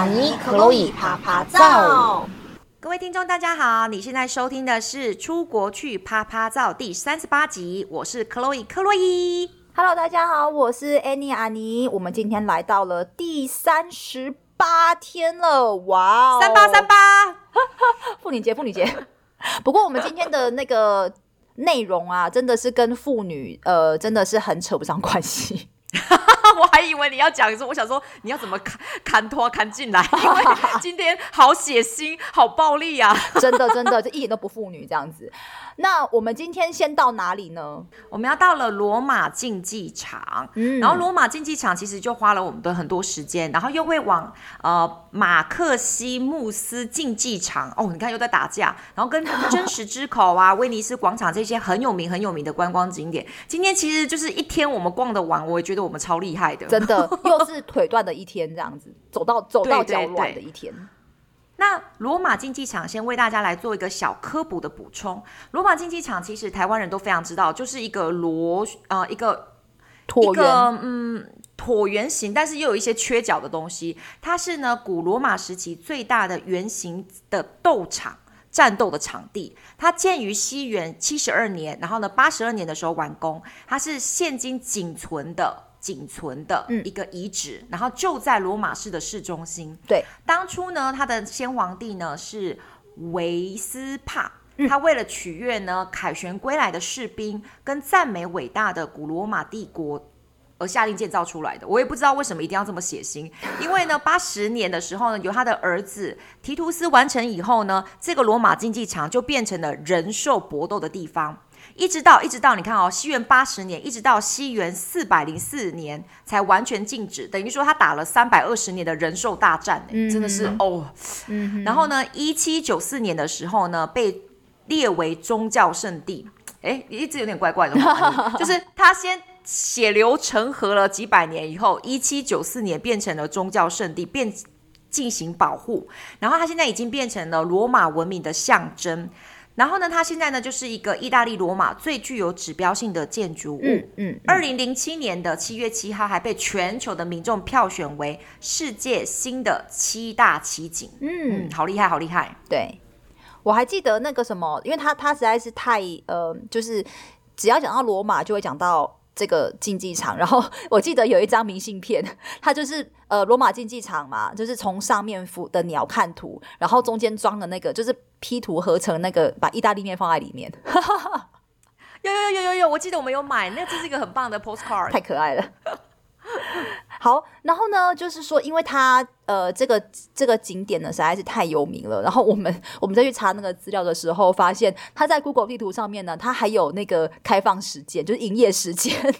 阿尼克洛伊啪啪照。各位听众，大家好，你现在收听的是《出国去啪啪照》第三十八集，我是克洛伊克洛伊。Hello，大家好，我是 Annie 阿尼。我们今天来到了第三十八天了，哇哦，三八三八，妇女节，妇女节。不过我们今天的那个内容啊，真的是跟妇女呃，真的是很扯不上关系。我还以为你要讲说，我想说你要怎么砍砍拖砍进来，因为今天好血腥，好暴力啊！真的真的，就一点都不妇女这样子。那我们今天先到哪里呢？我们要到了罗马竞技场，嗯，然后罗马竞技场其实就花了我们的很多时间，然后又会往呃马克西穆斯竞技场哦，你看又在打架，然后跟真实之口啊、威尼斯广场这些很有名很有名的观光景点。今天其实就是一天我们逛的完，我也觉得我们超厉害的，真的 又是腿断的一天，这样子走到走到脚软的一天。那罗马竞技场先为大家来做一个小科普的补充。罗马竞技场其实台湾人都非常知道，就是一个螺呃一个椭圆，一个嗯椭圆形，但是又有一些缺角的东西。它是呢古罗马时期最大的圆形的斗场，战斗的场地。它建于西元七十二年，然后呢八十二年的时候完工。它是现今仅存的。仅存的一个遗址，嗯，然后就在罗马市的市中心。对，当初呢，他的先皇帝呢是维斯帕，嗯，他为了取悦呢凯旋归来的士兵，跟赞美伟大的古罗马帝国而下令建造出来的。我也不知道为什么一定要这么血腥，因为呢，八十年的时候呢，由他的儿子提图斯完成以后呢，这个罗马竞技场就变成了人兽搏斗的地方。一直到一直到你看哦，西元八十年，一直到西元四百零四年才完全禁止，等于说他打了三百二十年的人兽大战，嗯，真的是哦。嗯，然后呢，一七九四年的时候呢，被列为宗教圣地。哎，一直有点怪怪的，就是他先血流成河了几百年以后，一七九四年变成了宗教圣地，变进行保护，然后他现在已经变成了罗马文明的象征。然后呢，它现在呢就是一个意大利罗马最具有指标性的建筑物。嗯嗯。二零零七年的七月七号，还被全球的民众票选为世界新的七大奇景。嗯，嗯，好厉害，好厉害。对，我还记得那个什么，因为它它实在是太呃，就是只要讲到罗马，就会讲到。这个竞技场，然后我记得有一张明信片，它就是呃罗马竞技场嘛，就是从上面俯的鸟瞰图，然后中间装的那个就是 P 图合成那个，把意大利面放在里面。有有有有有有，我记得我们有买，那这是一个很棒的 postcard，太可爱了。好，然后呢，就是说，因为它呃，这个这个景点呢实在是太有名了。然后我们我们再去查那个资料的时候，发现它在 Google 地图上面呢，它还有那个开放时间，就是营业时间。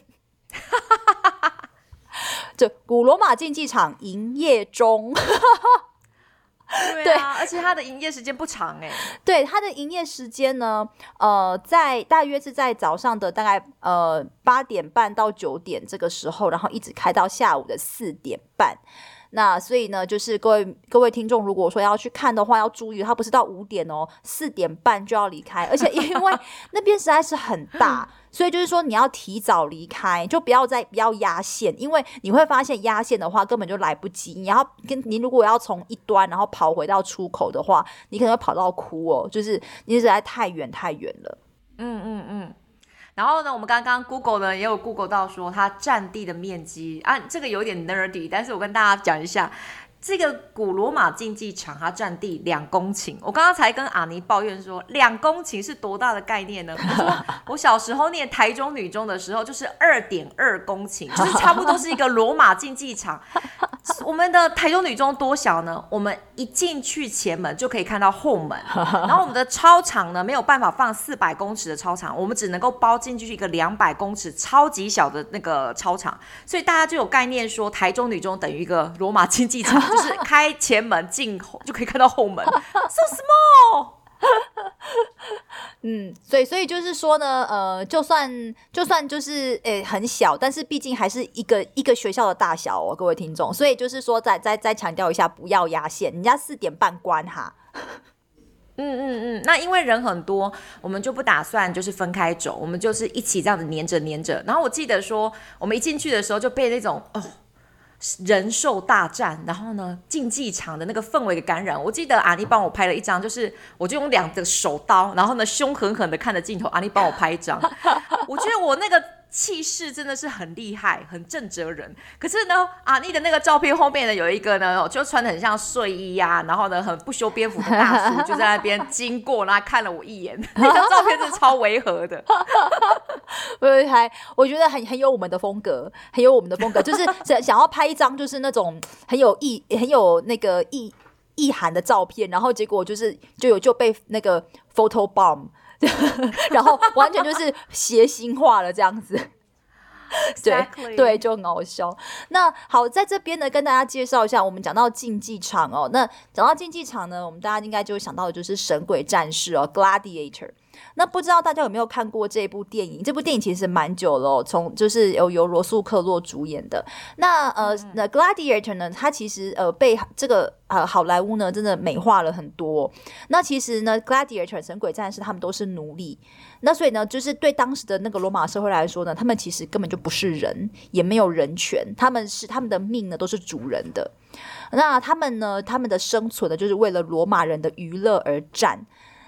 就古罗马竞技场营业中。对啊，对，而且它的营业时间不长哎。对，它的营业时间呢，呃，在大约是在早上的大概呃八点半到九点这个时候，然后一直开到下午的四点半。那所以呢，就是各位各位听众，如果说要去看的话，要注意，它不是到五点哦，四点半就要离开，而且因为 那边实在是很大，所以就是说你要提早离开，就不要再不要压线，因为你会发现压线的话根本就来不及。你要跟你如果要从一端然后跑回到出口的话，你可能会跑到哭哦，就是你实在太远太远了。嗯嗯嗯。然后呢，我们刚刚 Google 呢也有 Google 到说它占地的面积啊，这个有点 nerdy，但是我跟大家讲一下。这个古罗马竞技场，它占地两公顷。我刚刚才跟阿尼抱怨说，两公顷是多大的概念呢？我说 我小时候念台中女中的时候，就是二点二公顷，就是差不多是一个罗马竞技场。我们的台中女中多小呢？我们一进去前门就可以看到后门，然后我们的操场呢没有办法放四百公尺的操场，我们只能够包进去一个两百公尺超级小的那个操场，所以大家就有概念说，台中女中等于一个罗马竞技场。就是开前门进后就可以看到后门，so small。嗯，所以所以就是说呢，呃，就算就算就是诶、很小，但是毕竟还是一个一个学校的大小哦，各位听众。所以就是说再再再强调一下，不要压线，人家四点半关哈。嗯嗯嗯，那因为人很多，我们就不打算就是分开走，我们就是一起这样子黏着黏着。然后我记得说，我们一进去的时候就被那种哦。人兽大战，然后呢，竞技场的那个氛围的感染。我记得阿妮帮我拍了一张，就是我就用两个手刀，然后呢，凶狠狠的看着镜头，阿妮帮我拍一张。我觉得我那个。气势真的是很厉害，很震慑人。可是呢，阿妮的那个照片后面呢，有一个呢，就穿得很像睡衣呀、然后呢，很不修边幅的大叔就在那边经过，然后看了我一眼。那张照片是超违和的，我还我觉得很很有我们的风格，很有我们的风格，就是想想要拍一张就是那种很有意、很有那个意意涵的照片，然后结果就是就有就被那个 photo bomb。然后完全就是谐星化了这样子，对.对，就很好笑。那好，在这边呢，跟大家介绍一下，我们讲到竞技场哦，那讲到竞技场呢，我们大家应该就会想到的就是《神鬼战士》哦，《Gladiator》。那不知道大家有没有看过这部电影？这部电影其实蛮久了哦，从就是由由罗素克洛主演的。那呃，那 Gladiator 呢，它其实呃被这个呃好莱坞呢真的美化了很多。那其实呢，Gladiator 神鬼战士他们都是奴隶。那所以呢，就是对当时的那个罗马社会来说呢，他们其实根本就不是人，也没有人权，他们是他们的命呢都是主人的。那他们呢，他们的生存呢，就是为了罗马人的娱乐而战。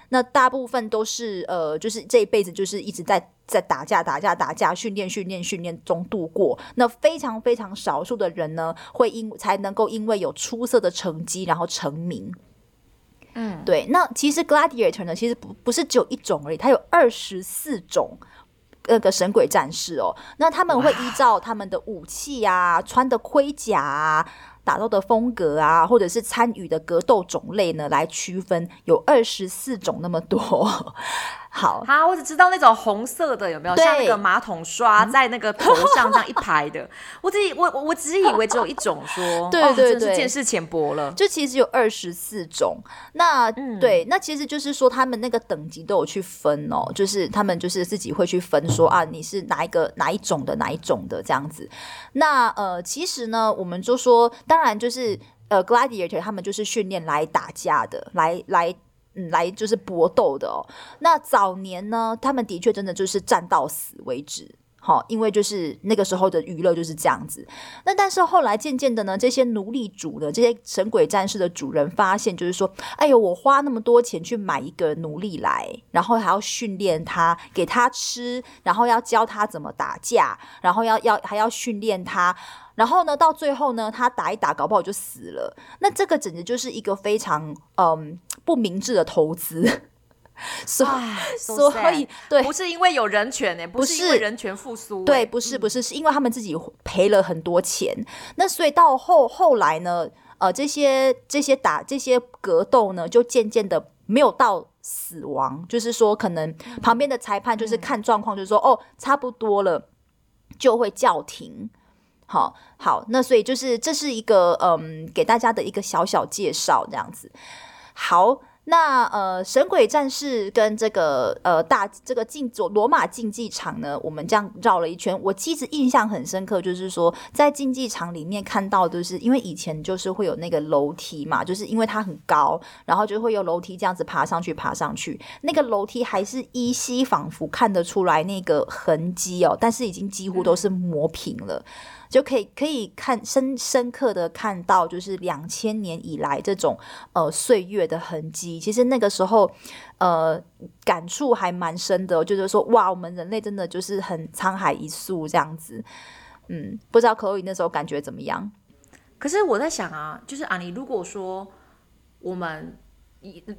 那大部分都是呃，就是这一辈子就是一直在在打架、打架、打架，训练、训练、训练中度过。那非常非常少数的人呢，会因才能够因为有出色的成绩，然后成名。嗯，对。那其实 Gladiator 呢，其实不不是只有一种而已，它有二十四种那个神鬼战士哦。那他们会依照他们的武器啊、穿的盔甲啊。打斗的风格啊，或者是参与的格斗种类呢，来区分，有二十四种那么多。好，好，我只知道那种红色的有没有像那个马桶刷在那个头上这样一排的？嗯、我自己我我我只以为只有一种说，说对对对，哦、真是见识浅薄了。就其实有二十四种。那、嗯、对，那其实就是说他们那个等级都有去分哦，就是他们就是自己会去分说啊，你是哪一个哪一种的哪一种的这样子。那呃，其实呢，我们就说，当然就是呃，Gladiator 他们就是训练来打架的，来来。嗯，来就是搏斗的哦。那早年呢，他们的确真的就是战到死为止，好，因为就是那个时候的娱乐就是这样子。那但是后来渐渐的呢，这些奴隶主的这些神鬼战士的主人发现，就是说，哎呦，我花那么多钱去买一个奴隶来，然后还要训练他，给他吃，然后要教他怎么打架，然后要要还要训练他。然后呢，到最后呢，他打一打，搞不好就死了。那这个简直就是一个非常嗯不明智的投资。所以，所以对，不是因为有人权呢，不是因为人权复苏，对，不是不是，是因为他们自己赔了很多钱。那所以到后后来呢，呃，这些这些打这些格斗呢，就渐渐的没有到死亡，就是说，可能旁边的裁判就是看状况，就是说，哦，差不多了，就会叫停。好好，那所以就是这是一个嗯，给大家的一个小小介绍，这样子。好，那呃，神鬼战士跟这个呃大这个竞走罗马竞技场呢，我们这样绕了一圈。我其实印象很深刻，就是说在竞技场里面看到，就是因为以前就是会有那个楼梯嘛，就是因为它很高，然后就会有楼梯这样子爬上去，爬上去。那个楼梯还是依稀仿佛看得出来那个痕迹哦，但是已经几乎都是磨平了。就可以可以看深深刻的看到，就是两千年以来这种呃岁月的痕迹。其实那个时候，呃，感触还蛮深的，就是说哇，我们人类真的就是很沧海一粟这样子。嗯，不知道克洛伊那时候感觉怎么样？可是我在想啊，就是啊，你如果说我们。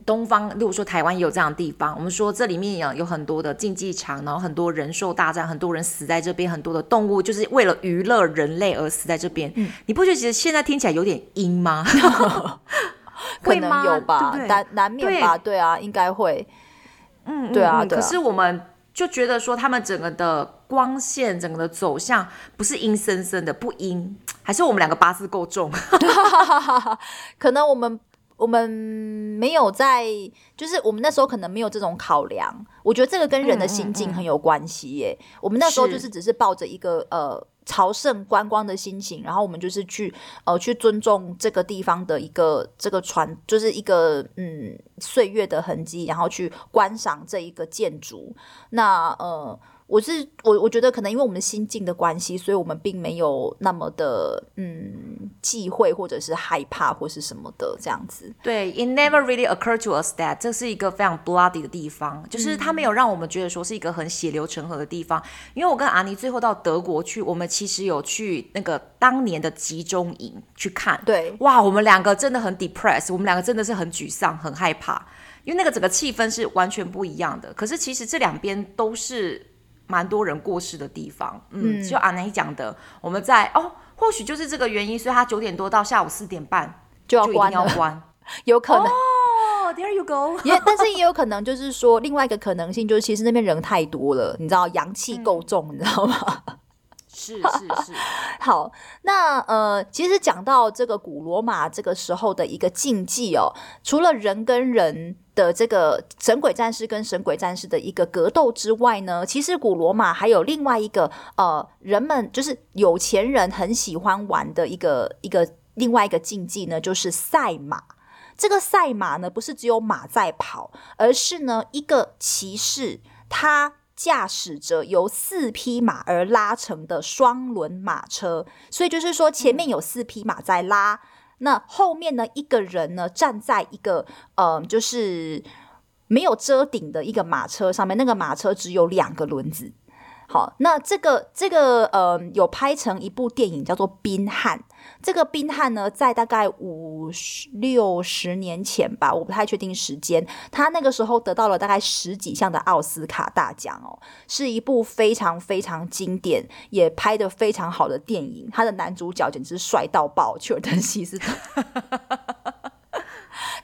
东方，如果说台湾也有这样的地方，我们说这里面有有很多的竞技场，然后很多人兽大战，很多人死在这边，很多的动物就是为了娱乐人类而死在这边。嗯，你不觉得其实现在听起来有点阴吗？可能有吧，对对难难免吧，对，对啊，应该会。嗯，对啊，对啊。可是我们就觉得说，他们整个的光线，整个的走向不是阴森森的，不阴，还是我们两个八字够重？可能我们。我们没有在，就是我们那时候可能没有这种考量。我觉得这个跟人的心境很有关系耶。嗯嗯嗯。我们那时候就是只是抱着一个呃朝圣观光的心情，然后我们就是去呃去尊重这个地方的一个这个传，就是一个嗯岁月的痕迹，然后去观赏这一个建筑。那呃。我是我，我觉得可能因为我们心境的关系，所以我们并没有那么的嗯忌讳或者是害怕或是什么的这样子。对，It never really occurred to us that 这是一个非常 bloody 的地方，就是它没有让我们觉得说是一个很血流成河的地方。嗯、因为我跟阿尼最后到德国去，我们其实有去那个当年的集中营去看。对，哇，我们两个真的很 depressed，我们两个真的是很沮丧、很害怕，因为那个整个气氛是完全不一样的。可是其实这两边都是蛮多人过世的地方。嗯，嗯就阿奶讲的，我们在哦。或许就是这个原因，所以他九点多到下午四点半就要关，要关，有可能。哦、oh，There you go。也，但是也有可能就是说，另外一个可能性就是，其实那边人太多了，你知道，阳气够重，嗯，你知道吗？是是是。好，那呃，其实讲到这个古罗马这个时候的一个禁忌哦，除了人跟人。的这个神鬼战士跟神鬼战士的一个格斗之外呢，其实古罗马还有另外一个呃，人们就是有钱人很喜欢玩的一个一个另外一个竞技呢，就是赛马。这个赛马呢，不是只有马在跑，而是呢一个骑士他驾驶着由四匹马而拉成的双轮马车，所以就是说前面有四匹马在拉。那后面呢，一个人呢站在一个呃，就是没有遮顶的一个马车上面，那个马车只有两个轮子。好，那这个这个呃，有拍成一部电影叫做《冰汉》。这个宾汉呢，在大概五六十年前吧，我不太确定时间。他那个时候得到了大概十几项的奥斯卡大奖哦，是一部非常非常经典，也拍得非常好的电影。他的男主角简直是帅到爆，邱尔登希斯顿。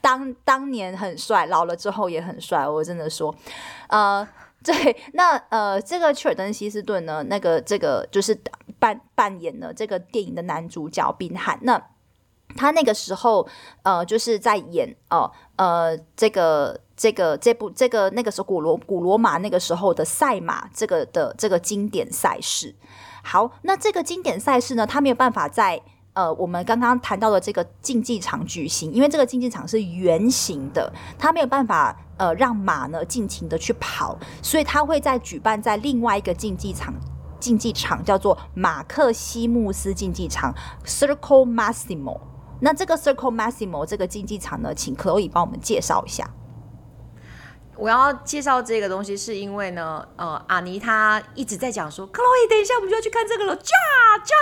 当当年很帅，老了之后也很帅。我真的说，呃。对，那呃，这个切尔登希斯顿呢，那个这个就是扮扮演了这个电影的男主角宾汉。那他那个时候呃，就是在演哦呃，这个这个这部这个那个时候古罗古罗马那个时候的赛马这个的这个经典赛事。好，那这个经典赛事呢，他没有办法在。呃，我们刚刚谈到的这个竞技场举行，因为这个竞技场是圆形的，它没有办法呃让马呢尽情的去跑，所以它会在举办在另外一个竞技场，竞技场叫做马克西穆斯竞技场 （Circle Massimo）。那这个 Circle Massimo 这个竞技场呢，请 Chloe 帮我们介绍一下。我要介绍这个东西，是因为呢，呃，阿尼他一直在讲说，克洛伊，等一下我们就要去看这个了，驾驾，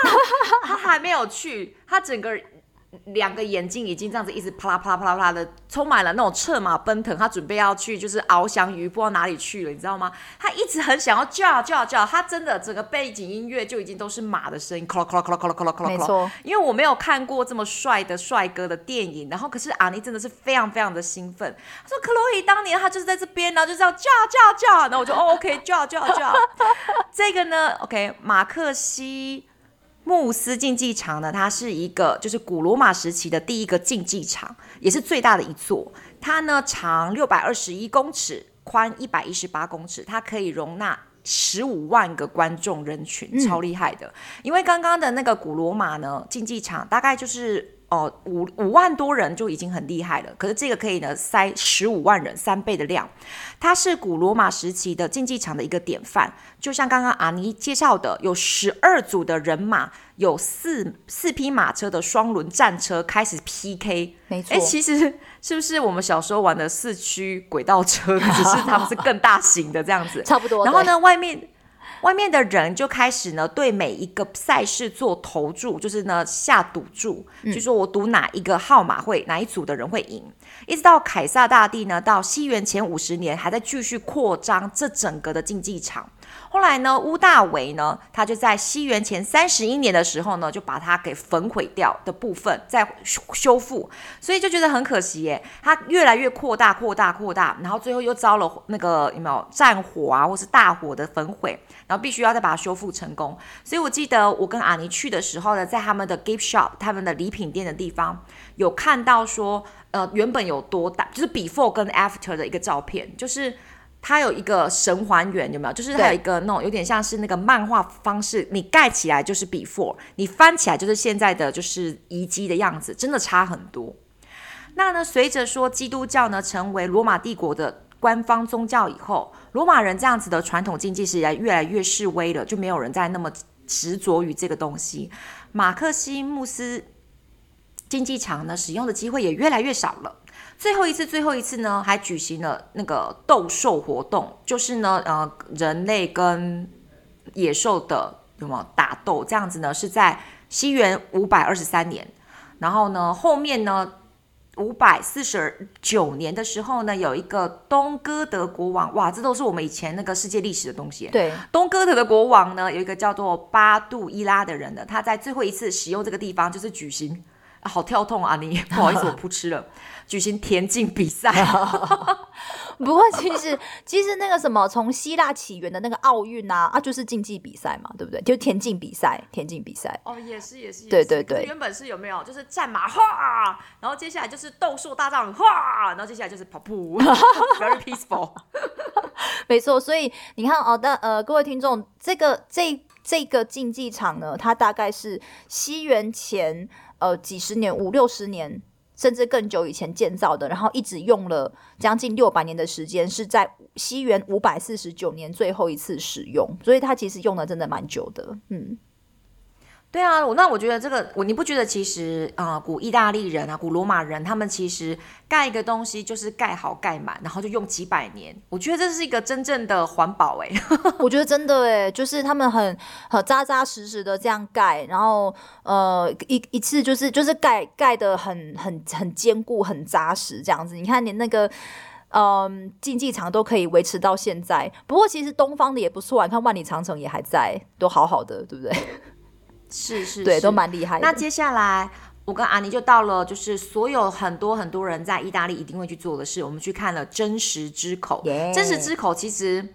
他还没有去，他整个。两个眼睛已经这样子一直啪啦啪啦啪啦啪的，充满了那种策马奔腾，他准备要去就是翱翔于不知道哪里去了，你知道吗？他一直很想要叫叫叫，他真的整个背景音乐就已经都是马的声音，咯咯咯咯咯咯咯咯。没错，因为我没有看过这么帅的帅哥的电影，然后可是阿尼真的是非常非常的兴奋，他说克洛伊当年他就是在这边，然后就这样叫叫叫，然后我就哦 OK 叫叫叫，这个呢 OK 马克西。穆斯竞技场呢，它是一个就是古罗马时期的第一个竞技场，也是最大的一座。它呢长六百二十一公尺，宽一百一十八公尺，它可以容纳十五万个观众人群，超厉害的。嗯、因为刚刚的那个古罗马呢竞技场大概就是。哦，五五万多人就已经很厉害了，可是这个可以呢塞十五万人，三倍的量。它是古罗马时期的竞技场的一个典范，就像刚刚阿尼介绍的，有十二组的人马，有四四匹马车的双轮战车开始 PK。没错，哎，其实是不是我们小时候玩的四驱轨道车，只是他们是更大型的这样子，差不多。然后呢，外面。外面的人就开始呢，对每一个赛事做投注，就是呢下赌注，嗯、就说我赌哪一个号码会哪一组的人会赢。一直到凯撒大帝呢，到西元前五十年还在继续扩张这整个的竞技场。后来呢，屋大维呢，他就在西元前三十一年的时候呢，就把它给焚毁掉的部分再修复，所以就觉得很可惜耶。它越来越扩大、扩大、扩大，然后最后又遭了那个有没有战火啊，或是大火的焚毁，然后必须要再把它修复成功。所以我记得我跟阿尼去的时候呢，在他们的 gift shop，他们的礼品店的地方，有看到说，呃，原本有多大，就是 before 跟 after 的一个照片，就是。它有一个神还原，有没有？就是它有一个那种有点像是那个漫画方式，你盖起来就是 before，你翻起来就是现在的就是遗迹的样子，真的差很多。那呢，随着说基督教呢成为罗马帝国的官方宗教以后，罗马人这样子的传统竞技是越来越式微了，就没有人再那么执着于这个东西。马克西穆斯竞技场呢，使用的机会也越来越少了。最后一次，最后一次呢，还举行了那个斗兽活动，就是呢，呃，人类跟野兽的有没有打斗？这样子呢，是在西元五百二十三年。然后呢，后面呢，五百四十九年的时候呢，有一个东哥德国王，哇，这都是我们以前那个世界历史的东西。对，东哥德的国王呢，有一个叫做巴杜伊拉的人呢，他在最后一次使用这个地方，就是举行。好跳痛啊！你 不好意思，我扑哧了。举行田径比赛，不过其实其实那个什么，从希腊起源的那个奥运啊啊，就是竞技比赛嘛，对不对？就田径比赛，田径比赛。哦，也是也是。对对对。原本是有没有？就是战马哗，然后接下来就是斗兽大战哗，然后接下来就是跑步，very peaceful。没错，所以你看哦，但呃，各位听众，这个这这个竞技场呢，它大概是西元前。呃，几十年，五六十年，甚至更久以前建造的，然后一直用了将近六百年的时间，是在西元五百四十九年最后一次使用，所以它其实用的真的蛮久的，嗯。对啊，我那我觉得这个，我你不觉得其实啊、古意大利人啊，古罗马人，他们其实盖一个东西就是盖好盖满，然后就用几百年。我觉得这是一个真正的环保哎，我觉得真的哎，就是他们很很扎扎实实的这样盖，然后呃一一次就是就是盖盖的很很很坚固很扎实这样子。你看连那个嗯、竞技场都可以维持到现在，不过其实东方的也不错啊，你看万里长城也还在，都好好的，对不对？是是，是，对，都蛮厉害的。那接下来，我跟阿尼就到了，就是所有很多很多人在意大利一定会去做的事，我们去看了真实之口。真实之口其实。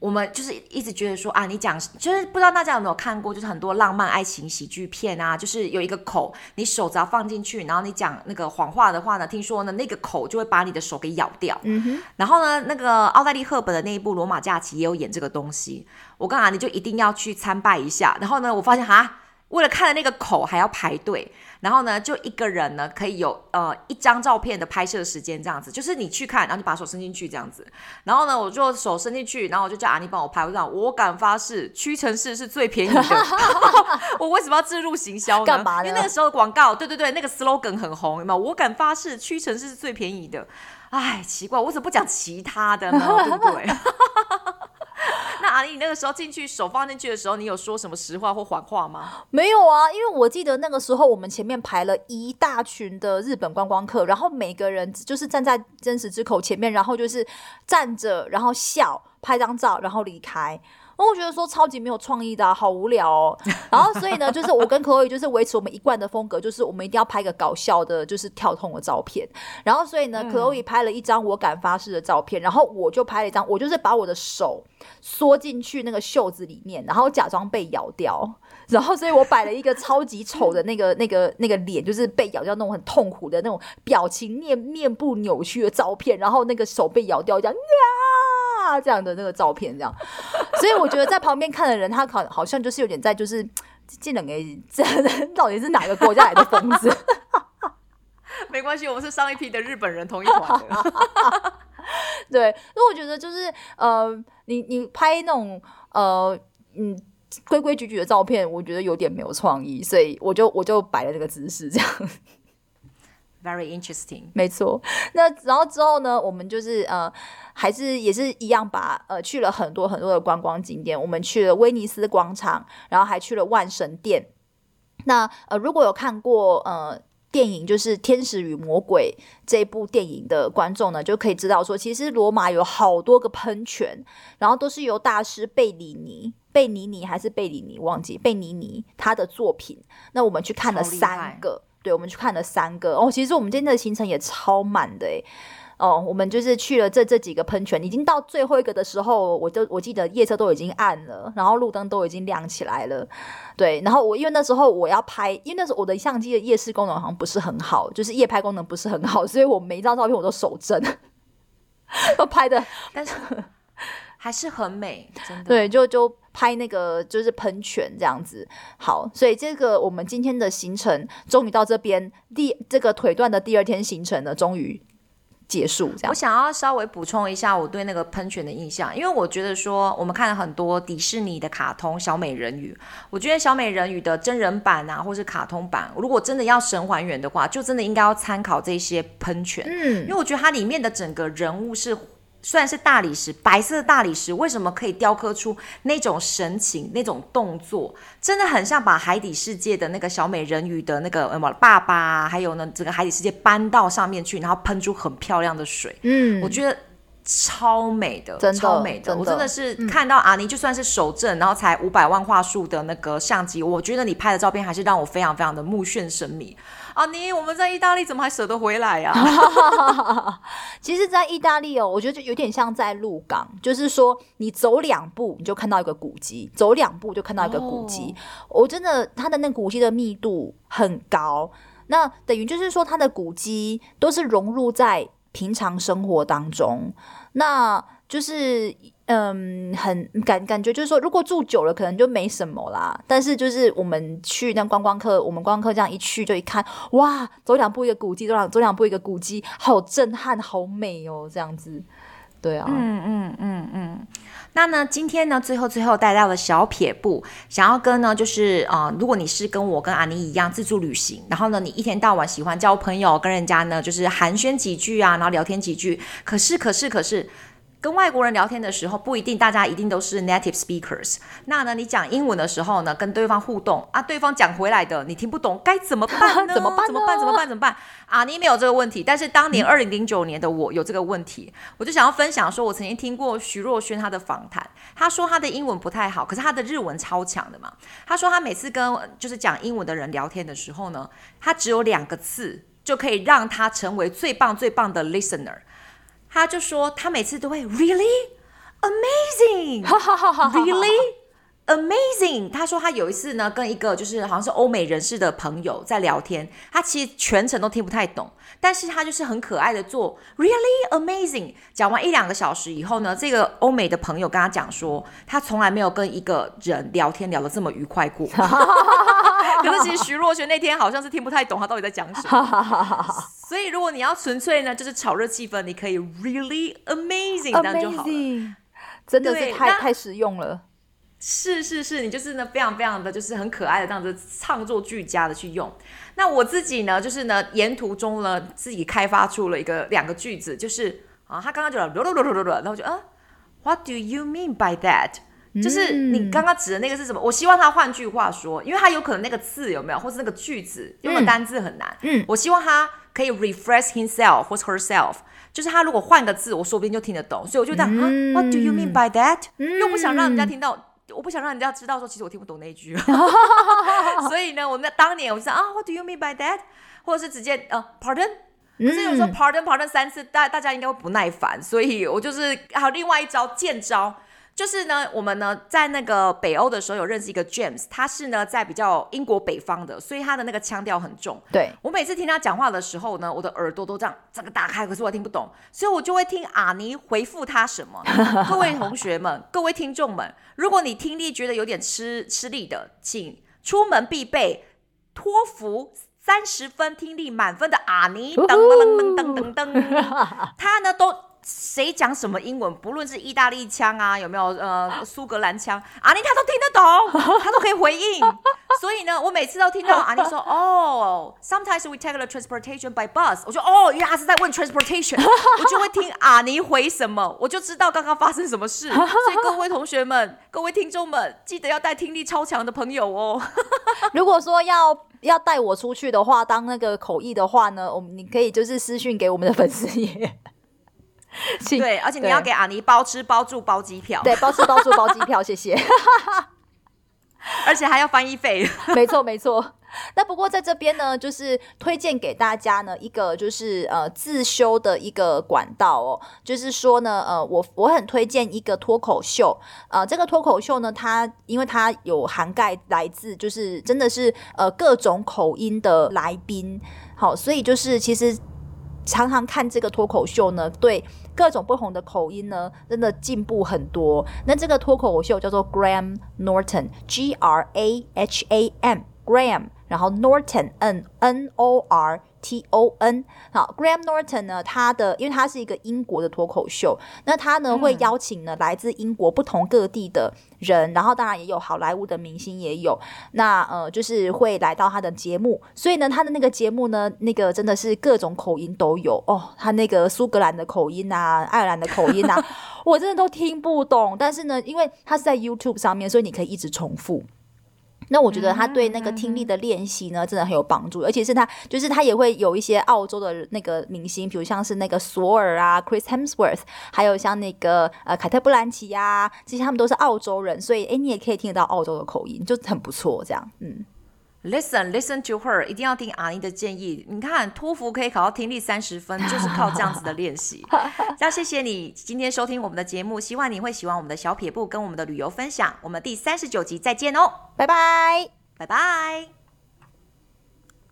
我们就是一直觉得说啊，你讲就是不知道大家有没有看过，就是很多浪漫爱情喜剧片啊，就是有一个口，你手只要放进去，然后你讲那个谎话的话呢，听说呢那个口就会把你的手给咬掉。嗯哼。然后呢，那个奥黛丽赫本的那一部《罗马假期》也有演这个东西，我跟阿尼就一定要去参拜一下。然后呢，我发现哈。为了看的那个口还要排队，然后呢，就一个人呢可以有呃一张照片的拍摄时间这样子，就是你去看，然后你把手伸进去这样子，然后呢，我就手伸进去，然后我就叫阿妮帮我拍，我讲我敢发誓，屈臣氏是最便宜的，我为什么要置入行销呢？干嘛呢？因为那个时候的广告，对对对，那个 slogan 很红，有没有？我敢发誓，屈臣氏是最便宜的。哎，奇怪，我怎么不讲其他的呢？对不对？那阿姨，你那个时候进去手放进去的时候，你有说什么实话或谎话吗？没有啊，因为我记得那个时候我们前面排了一大群的日本观光客，然后每个人就是站在真实之口前面，然后就是站着，然后笑，拍张照，然后离开。我觉得说超级没有创意的、啊，好无聊哦。然后所以呢，就是我跟 Chloe 就是维持我们一贯的风格，就是我们一定要拍个搞笑的，就是跳痛的照片。然后所以呢，Chloe 拍了一张我敢发誓的照片，然后我就拍了一张，我就是把我的手缩进去那个袖子里面，然后假装被咬掉。然后所以我摆了一个超级丑的那个那个那个脸，就是被咬掉那种很痛苦的那种表情面面部扭曲的照片，然后那个手被咬掉这样呀。这样的那个照片，这样，所以我觉得在旁边看的人，他好好像就是有点在，就是这两个这到底是哪个国家来的疯子？没关系，我们是上一批的日本人同一团的。对，那我觉得就是呃，你你拍那种呃嗯规规矩矩的照片，我觉得有点没有创意，所以我就我就摆了这个姿势这样。Very interesting，没错。那然后之后呢，我们就是呃，还是也是一样把呃去了很多很多的观光景点。我们去了威尼斯广场，然后还去了万神殿。那呃，如果有看过呃电影，就是《天使与魔鬼》这部电影的观众呢，就可以知道说，其实罗马有好多个喷泉，然后都是由大师贝里尼、贝尼尼还是贝里尼忘记贝尼尼他的作品。那我们去看了三个。对，我们去看了三个哦。其实我们今天的行程也超满的诶。哦，我们就是去了这这几个喷泉，已经到最后一个的时候，我就我记得夜色都已经暗了，然后路灯都已经亮起来了。对，然后我因为那时候我要拍，因为那时候我的相机的夜视功能好像不是很好，就是夜拍功能不是很好，所以我每一张照片我都手震，都拍的，但是还是很美，真的。对，就就。拍那个就是喷泉这样子，好，所以这个我们今天的行程终于到这边，第这个腿断的第二天行程呢，终于结束这样。我想要稍微补充一下我对那个喷泉的印象，因为我觉得说我们看了很多迪士尼的卡通小美人鱼，我觉得小美人鱼的真人版啊，或是卡通版，如果真的要神还原的话，就真的应该要参考这些喷泉，嗯，因为我觉得它里面的整个人物是。虽然是大理石，白色的大理石，为什么可以雕刻出那种神情、那种动作，真的很像把海底世界的那个小美人鱼的那个什么爸爸，还有呢整个海底世界搬到上面去，然后喷出很漂亮的水。嗯，我觉得超美的，真的超美的。的我真的是看到阿尼，就算是手震，然后才五百万画素的那个相机，我觉得你拍的照片还是让我非常非常的目眩神迷。阿尼，我们在意大利怎么还舍得回来呀、啊？其实，在意大利哦，我觉得就有点像在鹿港，就是说你走两步你就看到一个古迹，走两步就看到一个古迹。我、oh. 真的，它的那古迹的密度很高，那等于就是说，它的古迹都是融入在平常生活当中，那就是。嗯，很感感觉就是说，如果住久了，可能就没什么啦。但是就是我们去那观光客，我们观光客这样一去就一看，哇，走两步一个古迹，走两走两步一个古迹，好震撼，好美哦，这样子。对啊，嗯嗯嗯嗯。那呢，今天呢，最后最后带到了小撇步，想要跟呢，就是啊、如果你是跟我跟阿尼一样自助旅行，然后呢，你一天到晚喜欢交朋友，跟人家呢就是寒暄几句啊，然后聊天几句，可是可是可是。跟外国人聊天的时候，不一定大家一定都是 native speakers。那呢，你讲英文的时候呢，跟对方互动啊，对方讲回来的你听不懂，该 怎么办呢？怎么办？怎么办？怎么办？怎么办？啊，你没有这个问题，但是当年二零零九年的我有这个问题，嗯、我就想要分享说，我曾经听过徐若瑄她的访谈，她说她的英文不太好，可是她的日文超强的嘛。她说她每次跟就是讲英文的人聊天的时候呢，她只有两个字就可以让她成为最棒最棒的 listener。他就说，他每次都会 really amazing，really amazing。他说他有一次呢，跟一个就是好像是欧美人士的朋友在聊天，他其实全程都听不太懂，但是他就是很可爱的做 really amazing。讲完一两个小时以后呢，这个欧美的朋友跟他讲说，他从来没有跟一个人聊天聊得这么愉快过。可是其实徐若瑄那天好像是听不太懂他到底在讲什么，所以如果你要纯粹呢，就是炒热气氛，你可以 really amazing，这样就好了。真的是太太实用了。是是是，你就是呢非常非常的就是很可爱的这样子唱作俱佳的去用。那我自己呢，就是呢沿途中呢自己开发出了一个两个句子，就是啊他刚刚就然后就啊 What do you mean by that？就是你刚刚指的那个是什么？我希望他换句话说，因为他有可能那个字有没有，或是那个句子用的单字很难。嗯，我希望他可以 refresh himself 或是 herself，就是他如果换个字，我说不定就听得懂。所以我就这样、嗯、What do you mean by that？、嗯、又不想让人家听到，我不想让人家知道说其实我听不懂那一句。所以呢，我那当年我就想啊，What do you mean by that？或者是直接呃、uh,，Pardon？可是有时候 Pardon Pardon 三次，大大家应该会不耐烦，所以我就是还有另外一招剑招。就是呢，我们呢在那个北欧的时候有认识一个 James，他是呢在比较英国北方的，所以他的那个腔调很重。对，我每次听他讲话的时候呢，我的耳朵都这样整个打开，可是我听不懂，所以我就会听阿尼回复他什么。各位同学们，各位听众们，如果你听力觉得有点吃吃力的，请出门必备托福三十分听力满分的阿尼，噔噔噔噔噔噔，他呢都。谁讲什么英文，不论是意大利腔啊，有没有呃苏格兰腔，阿尼他都听得懂，他都可以回应。所以呢，我每次都听到阿尼说 哦，sometimes we take the transportation by bus，我就哦，原来他是在问 transportation，我就会听阿尼回什么，我就知道刚刚发生什么事。所以各位同学们，各位听众们，记得要带听力超强的朋友哦。如果说要要带我出去的话，当那个口译的话呢，我们你可以就是私讯给我们的粉丝页。对，而且你要给阿尼包吃包住包机票，对，包吃包住包机票，谢谢。而且还要翻译费，没错没错。那不过在这边呢，就是推荐给大家呢一个就是呃自修的一个管道哦，就是说呢呃我我很推荐一个脱口秀，呃这个脱口秀呢它因为它有涵盖来自就是真的是呃各种口音的来宾，好，所以就是其实。常常看这个脱口秀呢，对各种不同的口音呢，真的进步很多。那这个脱口秀叫做 Graham Norton，G R A H A M Graham，然后 Norton N N O R T O N。好，Graham Norton 呢，他的因为他是一个英国的脱口秀，那他呢、嗯、会邀请呢来自英国不同各地的人，然后当然也有好莱坞的明星也有，那呃就是会来到他的节目，所以呢他的那个节目呢，那个真的是各种口音都有哦，他那个苏格兰的口音啊，爱尔兰的口音啊。我真的都听不懂，但是呢，因为他是在 YouTube 上面，所以你可以一直重复。那我觉得他对那个听力的练习呢，真的很有帮助。而且是他，就是他也会有一些澳洲的那个明星，比如像是那个索尔啊，Chris Hemsworth，还有像那个呃凯特·布兰奇呀，这些他们都是澳洲人，所以诶，你也可以听得到澳洲的口音，就很不错。这样，嗯。Listen, listen to her，一定要听阿妮的建议。你看，托福可以考到听力三十分，就是靠这样子的练习。这样，谢谢你今天收听我们的节目，希望你会喜欢我们的小撇步跟我们的旅游分享。我们第三十九集再见哦，拜拜，拜拜。